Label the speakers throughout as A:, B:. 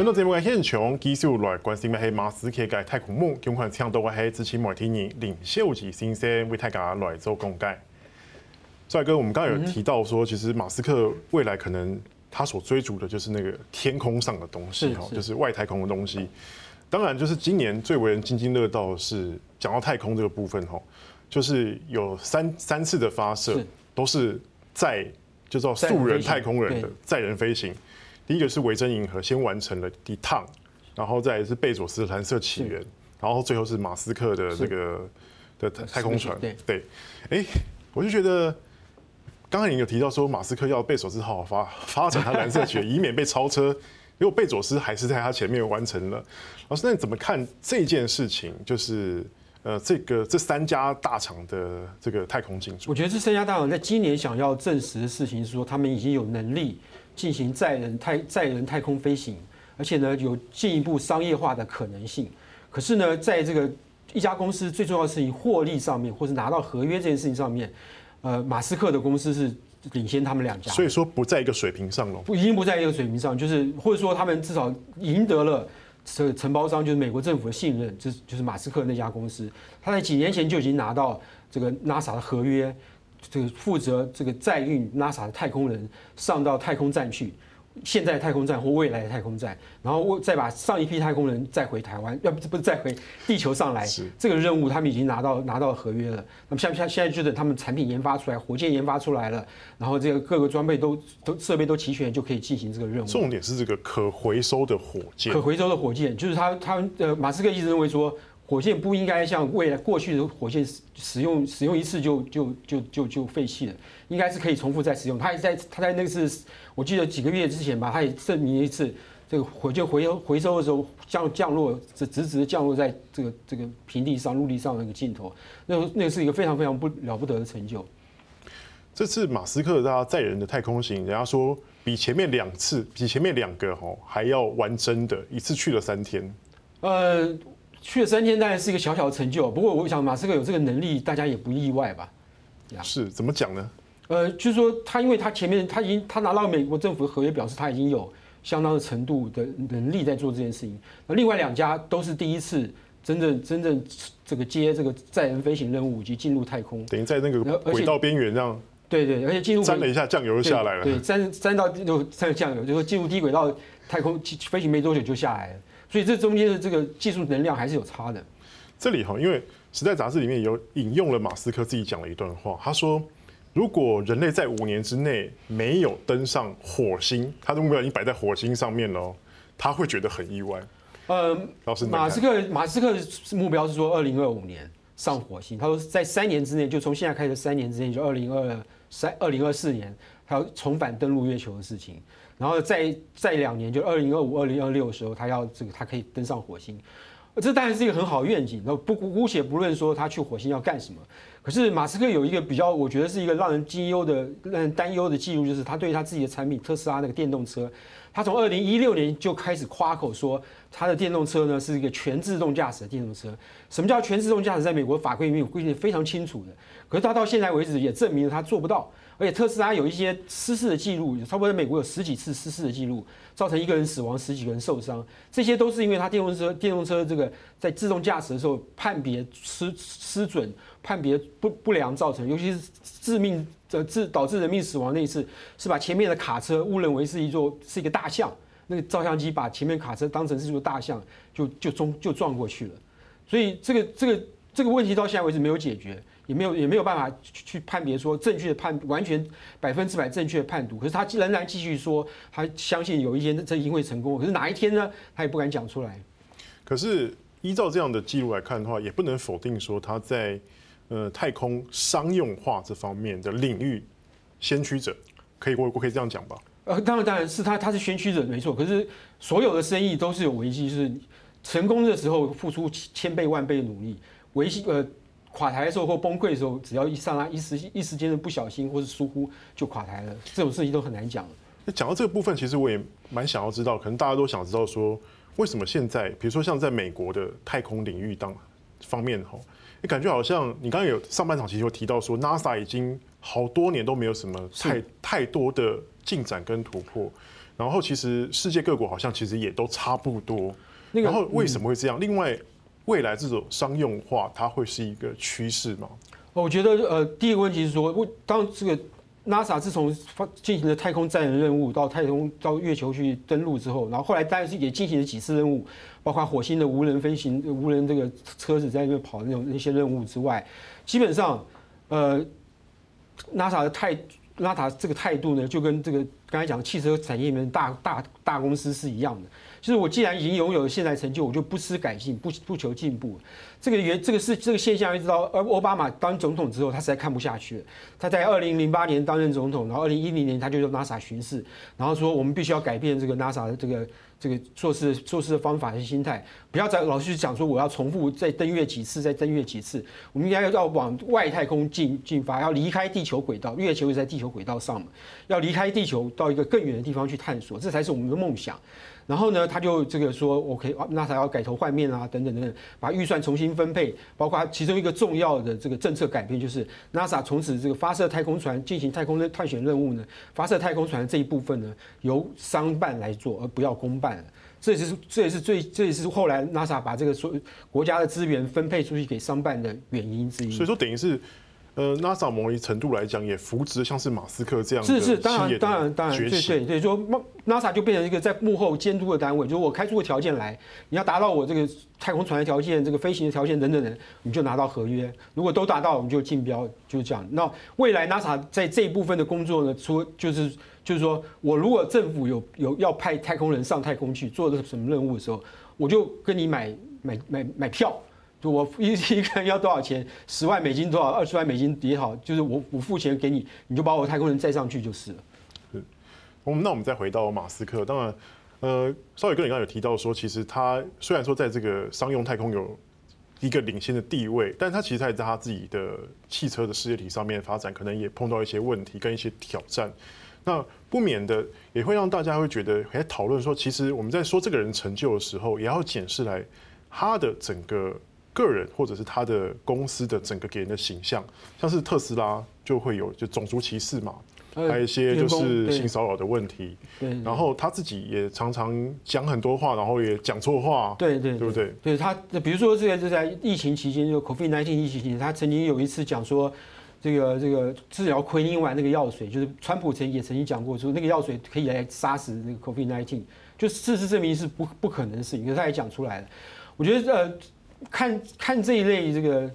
A: 欢迎到节目嘅现场，继续来关心嘅系马斯克嘅太空梦，今款听到嘅系支持媒体人领袖级先生为大家来做讲解。帅哥，我们刚刚有提到说，其实马斯克未来可能他所追逐的就是那个天空上的东西，哈，就是外太空的东西。当然，就是今年最为人津津乐道的是讲到太空这个部分，哈，就是有三三次的发射都是载就叫素人太空人的载人飞行。第一个是维珍银河先完成了一趟，然后再是贝佐斯的蓝色起源，然后最后是马斯克的这个的太空船。对，哎，我就觉得刚才你有提到说马斯克要贝佐斯好好发发展他蓝色起源，以免被超车，结果贝佐斯还是在他前面完成了。老师，那你怎么看这件事情？就是呃，这个这三家大厂的这个太空进驻，
B: 我觉得这三家大厂在今年想要证实的事情是说，他们已经有能力。进行载人太载人太空飞行，而且呢有进一步商业化的可能性。可是呢，在这个一家公司最重要的事情获利上面，或是拿到合约这件事情上面，呃，马斯克的公司是领先他们两家。
A: 所以说不在一个水平上了。
B: 不，已经不在一个水平上，就是或者说他们至少赢得了这承包商，就是美国政府的信任，这就是马斯克那家公司。他在几年前就已经拿到这个 NASA 的合约。这个负责这个载运 NASA 的太空人上到太空站去，现在太空站或未来的太空站，然后再把上一批太空人载回台湾，要不不是载回地球上来，这个任务他们已经拿到拿到合约了。那么像像现在就等他们产品研发出来，火箭研发出来了，然后这个各个装备都都设备都齐全，就可以进行这个任务。
A: 重点是这个可回收的火箭，
B: 可回收的火箭就是他他呃马斯克一直认为说。火箭不应该像未来过去的火箭使用使用一次就就就就就废弃了，应该是可以重复再使用。他也在他在那次，我记得几个月之前吧，他也证明一次，这个火箭回回收的时候降降落，直直直的降落在这个这个平地上陆地上那个镜头，那那个是一个非常非常不了不得的成就。
A: 这次马斯克他载人的太空行，人家说比前面两次比前面两个哈还要完真的，一次去了三天。呃。
B: 去了三天，当然是一个小小的成就。不过，我想马斯克有这个能力，大家也不意外吧？
A: 是怎么讲呢？
B: 呃，就是说他，因为他前面他已经他拿到美国政府的合约，表示他已经有相当的程度的能力在做这件事情。那另外两家都是第一次真正真正这个接这个载人飞行任务以及进入太空，
A: 等于在那个轨道边缘这样。
B: 对对，而且进入
A: 沾了一下酱油就下来了。
B: 对，沾沾到就沾酱油，就说进入低轨道太空飞行没多久就下来了。所以这中间的这个技术能量还是有差的。
A: 这里哈，因为《时代》杂志里面有引用了马斯克自己讲了一段话，他说：“如果人类在五年之内没有登上火星，他的目标已经摆在火星上面了，他会觉得很意外。”呃，老师，
B: 马斯克马斯克的目标是说二零二五年上火星，他说在三年之内，就从现在开始三年之内，就二零二三二零二四年，他要重返登陆月球的事情。然后再再两年，就二零二五、二零二六的时候，他要这个，他可以登上火星，这当然是一个很好的愿景。那不姑且不论说他去火星要干什么，可是马斯克有一个比较，我觉得是一个让人担忧的、让人担忧的记录，就是他对他自己的产品特斯拉那个电动车，他从二零一六年就开始夸口说他的电动车呢是一个全自动驾驶的电动车。什么叫全自动驾驶？在美国法规里面有规定非常清楚的，可是他到现在为止也证明了他做不到。而且特斯拉有一些失事的记录，差不多在美国有十几次失事的记录，造成一个人死亡，十几个人受伤。这些都是因为它电动车电动车这个在自动驾驶的时候判别失失准、判别不不良造成，尤其是致命的致导致人命死亡那一次，是把前面的卡车误认为是一座是一个大象，那个照相机把前面卡车当成是一座大象，就就中就撞过去了。所以这个这个这个问题到现在为止没有解决。也没有也没有办法去去判别说正确的判完全百分之百正确的判读，可是他仍然继续说他相信有一天这一定会成功，可是哪一天呢？他也不敢讲出来。
A: 可是依照这样的记录来看的话，也不能否定说他在呃太空商用化这方面的领域先驱者，可以我我可以这样讲吧？
B: 呃，当然当然是他他是先驱者没错，可是所有的生意都是有危机，就是成功的时候付出千倍万倍的努力，危机呃。垮台的时候或崩溃的时候，只要一刹那、一时一时间的不小心或是疏忽，就垮台了。这种事情都很难讲。
A: 那讲到这个部分，其实我也蛮想要知道，可能大家都想知道说，为什么现在，比如说像在美国的太空领域当方面吼，你感觉好像你刚刚有上半场其实有提到说，NASA 已经好多年都没有什么太太多的进展跟突破。然后其实世界各国好像其实也都差不多。然后为什么会这样？另外，未来这种商用化它会是一个趋势吗？
B: 我觉得呃，第一个问题是说，当这个 NASA 自从发进行了太空载人任务到太空到月球去登陆之后，然后后来当然是也进行了几次任务，包括火星的无人飞行、无人这个车子在那边跑那种那些任务之外，基本上呃，NASA 的态 NASA 这个态度呢，就跟这个刚才讲汽车产业里面大大大公司是一样的。就是我既然已经拥有了现在成就，我就不思改进，不不求进步。这个原这个是这个现象，一直到呃奥巴马当总统之后，他实在看不下去了。他在二零零八年担任总统，然后二零一零年他就到 NASA 巡视，然后说我们必须要改变这个 NASA 的这个这个做事做事的方法和心态，不要再老是讲说我要重复再登月几次，再登月几次。我们应该要往外太空进进发，要离开地球轨道，月球也在地球轨道上嘛，要离开地球到一个更远的地方去探索，这才是我们的梦想。然后呢，他就这个说，OK，NASA 要改头换面啊，等等等等，把预算重新分配，包括其中一个重要的这个政策改变，就是 NASA 从此这个发射太空船进行太空的探险任务呢，发射太空船这一部分呢，由商办来做，而不要公办。这也是这也是最这也是后来 NASA 把这个所国家的资源分配出去给商办的原因之一。
A: 所以说，等于是。呃，NASA 某一程度来讲，也扶植像是马斯克这样的
B: 是是，当然当然当然，对对对，说 NASA 就变成一个在幕后监督的单位，就是我开出个条件来，你要达到我这个太空船的条件、这个飞行的条件等等等，你就拿到合约。如果都达到，我们就竞标，就是这样。那未来 NASA 在这一部分的工作呢，除就是就是说我如果政府有有要派太空人上太空去做的什么任务的时候，我就跟你买买买买票。就我一一个人要多少钱？十万美金多少？二十万美金也好，就是我我付钱给你，你就把我太空人载上去就是了。
A: 嗯，我们那我们再回到马斯克，当然，呃，稍微跟你刚刚有提到说，其实他虽然说在这个商用太空有一个领先的地位，但他其实他也在他自己的汽车的事业体上面发展，可能也碰到一些问题跟一些挑战。那不免的也会让大家会觉得，还讨论说，其实我们在说这个人成就的时候，也要检视来他的整个。个人或者是他的公司的整个给人的形象，像是特斯拉就会有就种族歧视嘛，还有一些就是性骚扰的问题。对，然后他自己也常常讲很多话，然后也讲错话。对对，对不对？
B: 对他，比如说这个就在疫情期间，就 COVID-19 疫情期间，他曾经有一次讲说，这个这个治疗奎宁丸那个药水，就是川普曾也曾经讲过说那个药水可以来杀死那个 COVID-19，就事实证明是不不可能的事情，可是他也讲出来了。我觉得呃。看看这一类这个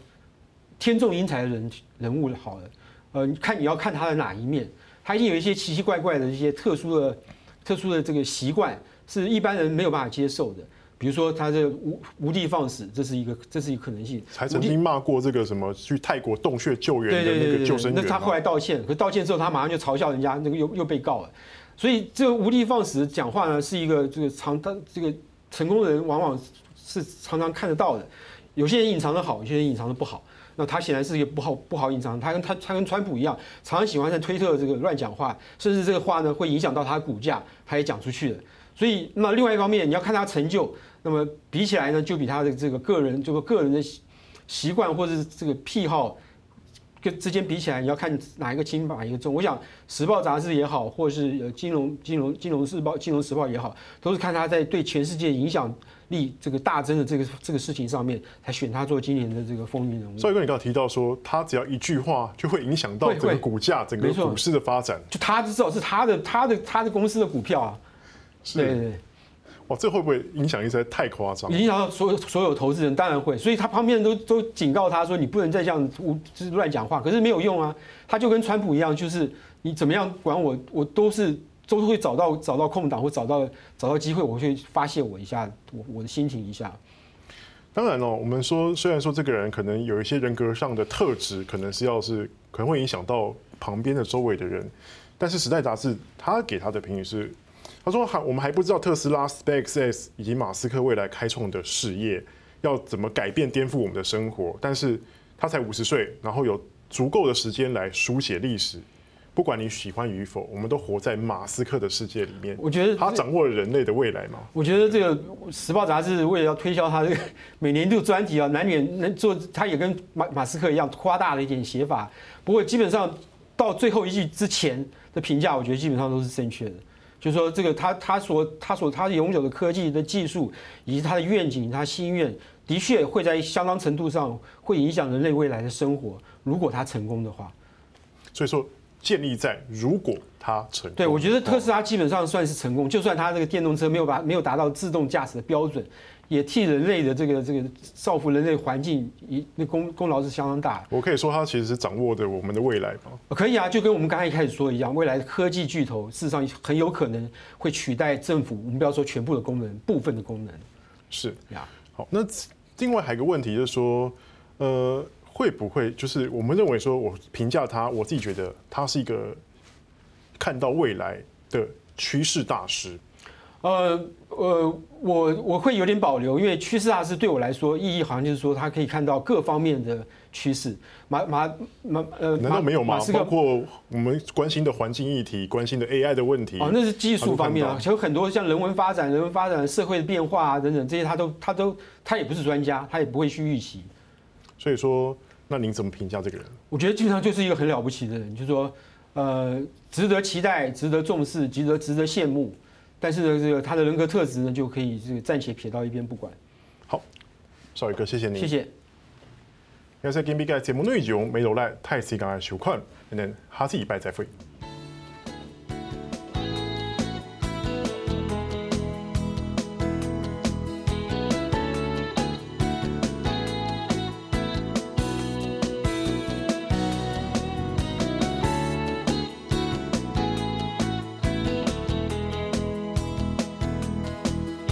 B: 天纵英才的人人物好了，呃，看你要看他的哪一面，他一定有一些奇奇怪怪的一些特殊的、特殊的这个习惯，是一般人没有办法接受的。比如说他这个无无地放矢，这是一个这是一个可能性。
A: 还曾经骂过这个什么去泰国洞穴救援的那个救生员。
B: 那他后来道歉，可道歉之后他马上就嘲笑人家，那个又又被告了。所以这个无地放矢讲话呢，是一个这个常他这个成功人往往。是常常看得到的，有些人隐藏的好，有些人隐藏的不好。那他显然是一个不好不好隐藏，他跟他他跟川普一样，常常喜欢在推特这个乱讲话，甚至这个话呢会影响到他的股价，他也讲出去了。所以那另外一方面，你要看他成就，那么比起来呢，就比他的这个个人这个个人的习惯或者是这个癖好跟之间比起来，你要看哪一个轻哪一个重。我想《时报》杂志也好，或是呃金融金融金融时报金融时报也好，都是看他在对全世界影响力这个大增的这个这个事情上面，才选他做今年的这个风云人物。
A: 所以跟你刚刚提到说，他只要一句话就会影响到整个股价、整个股市的发展。
B: 就他至少是他的他的他的公司的股票啊。是。
A: 哇，这会不会影响力实在太夸张？
B: 影响到所有所有投资人，当然会。所以他旁边人都都警告他说，你不能再这样无就是乱讲话。可是没有用啊，他就跟川普一样，就是你怎么样管我，我都是。都会找到找到空档或找到找到机会，我去发泄我一下我我的心情一下。
A: 当然了，我们说虽然说这个人可能有一些人格上的特质，可能是要是可能会影响到旁边的周围的人，但是《时代》杂志他给他的评语是，他说还我们还不知道特斯拉、SpaceX 以及马斯克未来开创的事业要怎么改变颠覆我们的生活，但是他才五十岁，然后有足够的时间来书写历史。不管你喜欢与否，我们都活在马斯克的世界里面。
B: 我觉得
A: 他掌握了人类的未来嘛。
B: 我觉得这个《时报》杂志为了要推销他这个每年度专题啊，难免能做，他也跟马马斯克一样夸大了一点写法。不过基本上到最后一句之前的评价，我觉得基本上都是正确的。就是说这个他他所他所他永久的科技的技术以及他的愿景，他心愿的确会在相当程度上会影响人类未来的生活。如果他成功的话，
A: 所以说建立在如果它成功，
B: 对，我觉得特斯拉基本上算是成功，就算它这个电动车没有把没有达到自动驾驶的标准。也替人类的这个这个造福人类环境，一那功功劳是相当大的。
A: 我可以说，它其实是掌握着我们的未来吗？
B: 可以啊，就跟我们刚才一开始说一样，未来的科技巨头事实上很有可能会取代政府。我们不要说全部的功能，部分的功能。
A: 是呀。好，那另外还有一个问题就是说，呃，会不会就是我们认为说，我评价他，我自己觉得他是一个看到未来的趋势大师。
B: 呃呃，我我会有点保留，因为趋势大师对我来说意义好像就是说他可以看到各方面的趋势。马马马呃，
A: 难道没有吗？包括我们关心的环境议题、关心的 AI 的问题。
B: 哦，那是技术方面啊，其实很多像人文发展、人文发展、社会的变化啊等等这些，他都他都他也不是专家，他也不会去预期。
A: 所以说，那您怎么评价这个人？
B: 我觉得基本上就是一个很了不起的人，就是说呃，值得期待、值得重视、值得值得羡慕。但是呢，这个他的人格特质呢，就可以这个暂且撇到一边不管。
A: 好，少宇哥，谢谢你。
B: 谢谢。
A: 要是今天节目内容没落来，太时间收看，我们下次礼拜再会。